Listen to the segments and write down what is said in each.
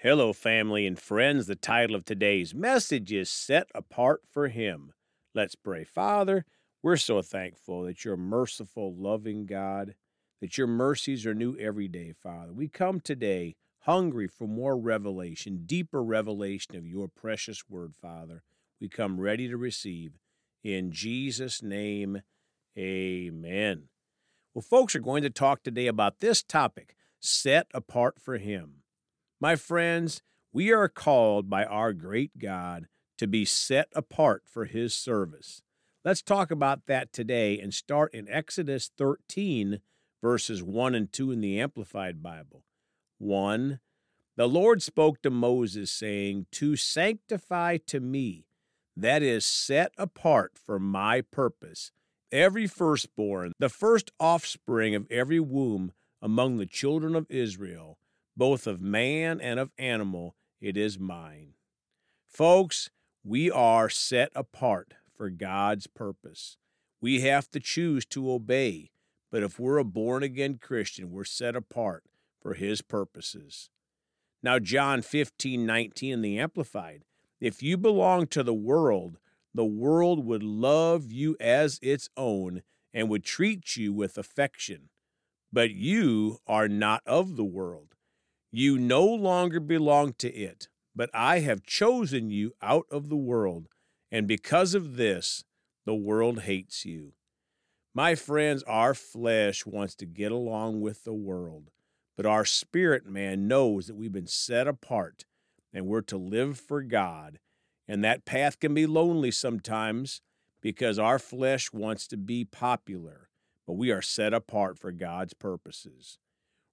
Hello, family and friends. The title of today's message is Set Apart for Him. Let's pray. Father, we're so thankful that you're merciful, loving God, that your mercies are new every day, Father. We come today hungry for more revelation, deeper revelation of your precious word, Father. We come ready to receive. In Jesus' name, amen. Well, folks are going to talk today about this topic set apart for Him. My friends, we are called by our great God to be set apart for His service. Let's talk about that today and start in Exodus 13, verses 1 and 2 in the Amplified Bible. 1. The Lord spoke to Moses, saying, To sanctify to me, that is, set apart for my purpose, every firstborn, the first offspring of every womb among the children of Israel, both of man and of animal, it is mine. Folks, we are set apart for God's purpose. We have to choose to obey, but if we're a born again Christian, we're set apart for His purposes. Now, John 15 19 the Amplified. If you belong to the world, the world would love you as its own and would treat you with affection. But you are not of the world. You no longer belong to it, but I have chosen you out of the world, and because of this, the world hates you. My friends, our flesh wants to get along with the world, but our spirit man knows that we've been set apart and we're to live for God. And that path can be lonely sometimes because our flesh wants to be popular, but we are set apart for God's purposes.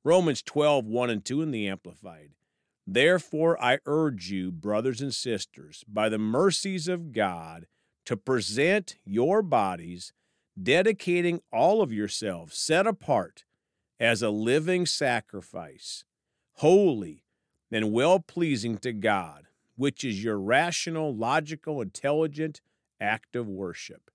Romans 12, 1 and 2 in the Amplified. Therefore, I urge you, brothers and sisters, by the mercies of God, to present your bodies, dedicating all of yourselves, set apart as a living sacrifice, holy and well pleasing to God, which is your rational, logical, intelligent act of worship.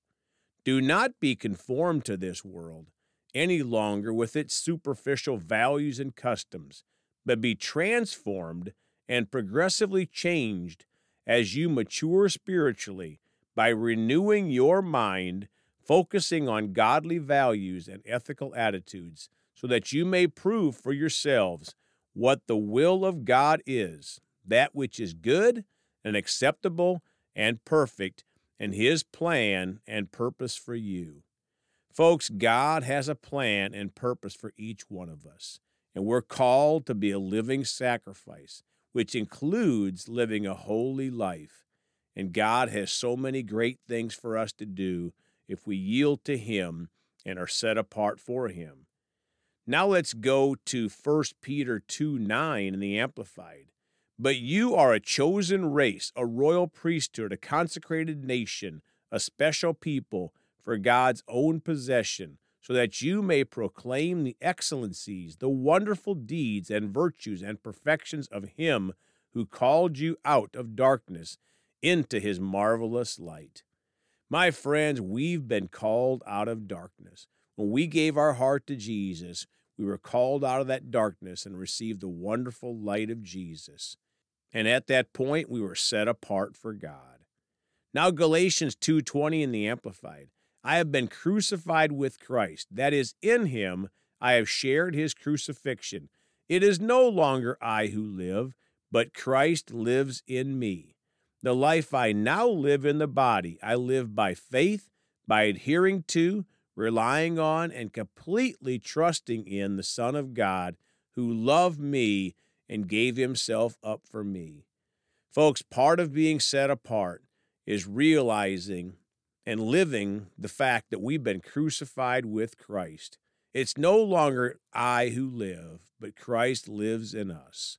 Do not be conformed to this world any longer with its superficial values and customs, but be transformed and progressively changed as you mature spiritually by renewing your mind, focusing on godly values and ethical attitudes, so that you may prove for yourselves what the will of God is, that which is good and acceptable and perfect, and His plan and purpose for you. Folks, God has a plan and purpose for each one of us, and we're called to be a living sacrifice, which includes living a holy life. And God has so many great things for us to do if we yield to Him and are set apart for Him. Now let's go to 1 Peter 2 9 in the Amplified. But you are a chosen race, a royal priesthood, a consecrated nation, a special people for God's own possession, so that you may proclaim the excellencies, the wonderful deeds and virtues and perfections of Him who called you out of darkness into His marvelous light. My friends, we've been called out of darkness. When we gave our heart to Jesus, we were called out of that darkness and received the wonderful light of Jesus. And at that point, we were set apart for God. Now Galatians 2:20 in the amplified. I have been crucified with Christ. That is, in him I have shared his crucifixion. It is no longer I who live, but Christ lives in me. The life I now live in the body, I live by faith, by adhering to, relying on, and completely trusting in the Son of God who loved me and gave himself up for me. Folks, part of being set apart is realizing and living the fact that we've been crucified with Christ. It's no longer I who live, but Christ lives in us.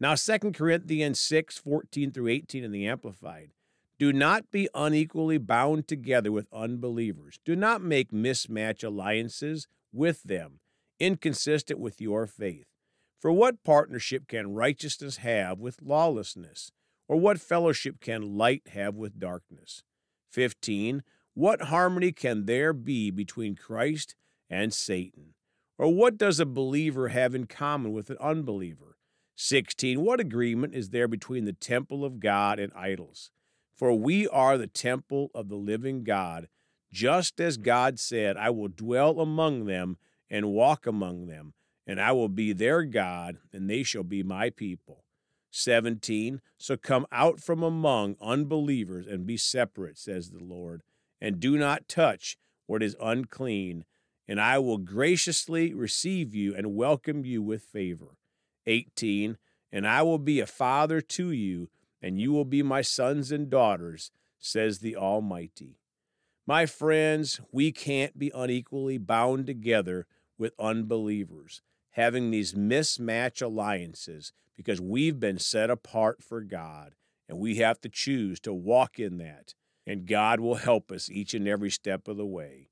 Now, 2 Corinthians 6 14 through 18 in the Amplified. Do not be unequally bound together with unbelievers. Do not make mismatch alliances with them, inconsistent with your faith. For what partnership can righteousness have with lawlessness? Or what fellowship can light have with darkness? 15. What harmony can there be between Christ and Satan? Or what does a believer have in common with an unbeliever? 16. What agreement is there between the temple of God and idols? For we are the temple of the living God, just as God said, I will dwell among them and walk among them, and I will be their God, and they shall be my people. 17. So come out from among unbelievers and be separate, says the Lord, and do not touch what is unclean, and I will graciously receive you and welcome you with favor. 18. And I will be a father to you, and you will be my sons and daughters, says the Almighty. My friends, we can't be unequally bound together with unbelievers, having these mismatch alliances because we've been set apart for God, and we have to choose to walk in that, and God will help us each and every step of the way.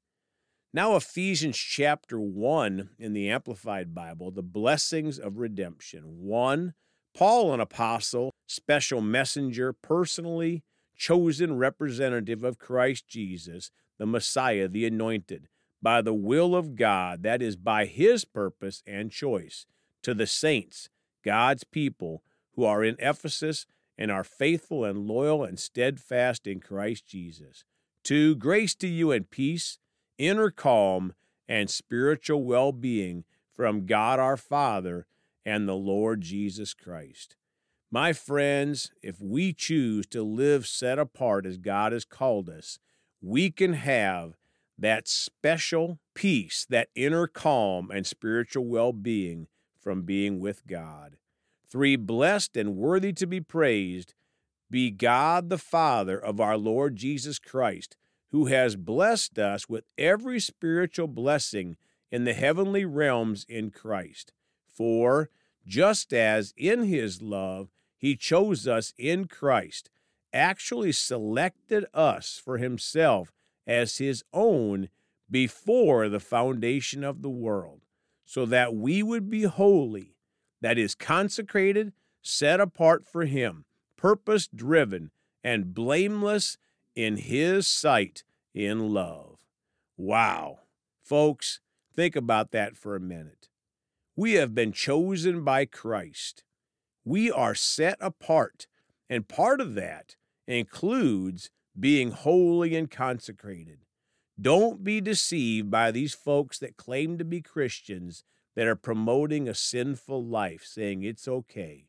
Now, Ephesians chapter 1 in the Amplified Bible, the blessings of redemption. 1. Paul, an apostle, special messenger, personally chosen representative of Christ Jesus, the Messiah, the anointed, by the will of God, that is, by his purpose and choice, to the saints, God's people, who are in Ephesus and are faithful and loyal and steadfast in Christ Jesus. To Grace to you and peace inner calm, and spiritual well being from God our Father and the Lord Jesus Christ. My friends, if we choose to live set apart as God has called us, we can have that special peace, that inner calm and spiritual well being from being with God. Three, blessed and worthy to be praised be God the Father of our Lord Jesus Christ who has blessed us with every spiritual blessing in the heavenly realms in Christ. For just as in his love he chose us in Christ, actually selected us for himself as his own before the foundation of the world, so that we would be holy, that is, consecrated, set apart for him, purpose driven, and blameless in His sight in love. Wow. Folks, think about that for a minute. We have been chosen by Christ. We are set apart, and part of that includes being holy and consecrated. Don't be deceived by these folks that claim to be Christians that are promoting a sinful life, saying it's okay.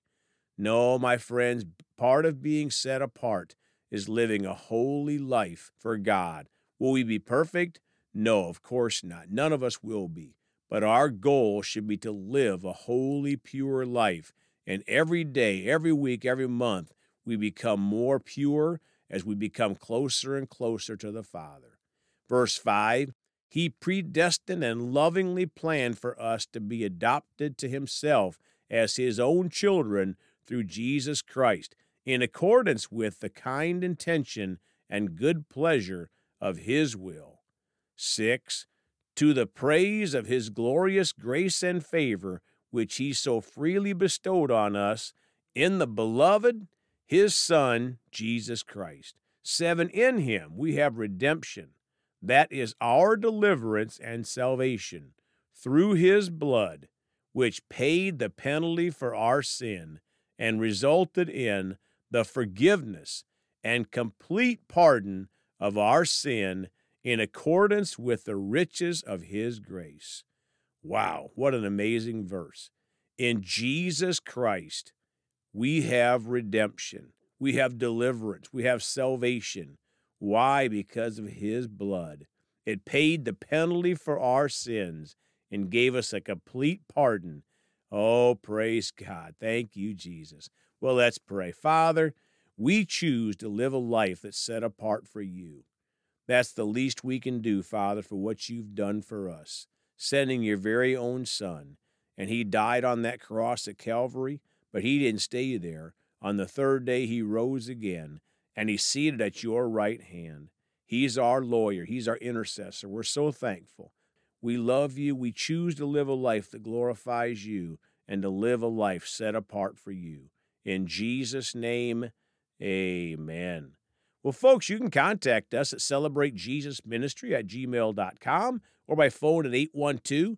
No, my friends, part of being set apart is living a holy life for God. Will we be perfect? No, of course not. None of us will be. But our goal should be to live a holy, pure life. And every day, every week, every month, we become more pure as we become closer and closer to the Father. Verse 5 He predestined and lovingly planned for us to be adopted to Himself as His own children through Jesus Christ in accordance with the kind intention and good pleasure of His will. 6. To the praise of His glorious grace and favor, which He so freely bestowed on us in the beloved, His Son, Jesus Christ. 7. In Him we have redemption. That is our deliverance and salvation through His blood, which paid the penalty for our sin and resulted in the forgiveness and complete pardon of our sin in accordance with the riches of his grace. Wow, what an amazing verse. In Jesus Christ, we have redemption, we have deliverance, we have salvation. Why? Because of his blood. It paid the penalty for our sins and gave us a complete pardon. Oh, praise God. Thank you, Jesus. Well, let's pray. Father, we choose to live a life that's set apart for you. That's the least we can do, Father, for what you've done for us, sending your very own Son. And he died on that cross at Calvary, but he didn't stay there. On the third day, he rose again, and he's seated at your right hand. He's our lawyer, he's our intercessor. We're so thankful. We love you. We choose to live a life that glorifies you and to live a life set apart for you. In Jesus' name, amen. Well, folks, you can contact us at celebratejesusministry at gmail.com or by phone at 812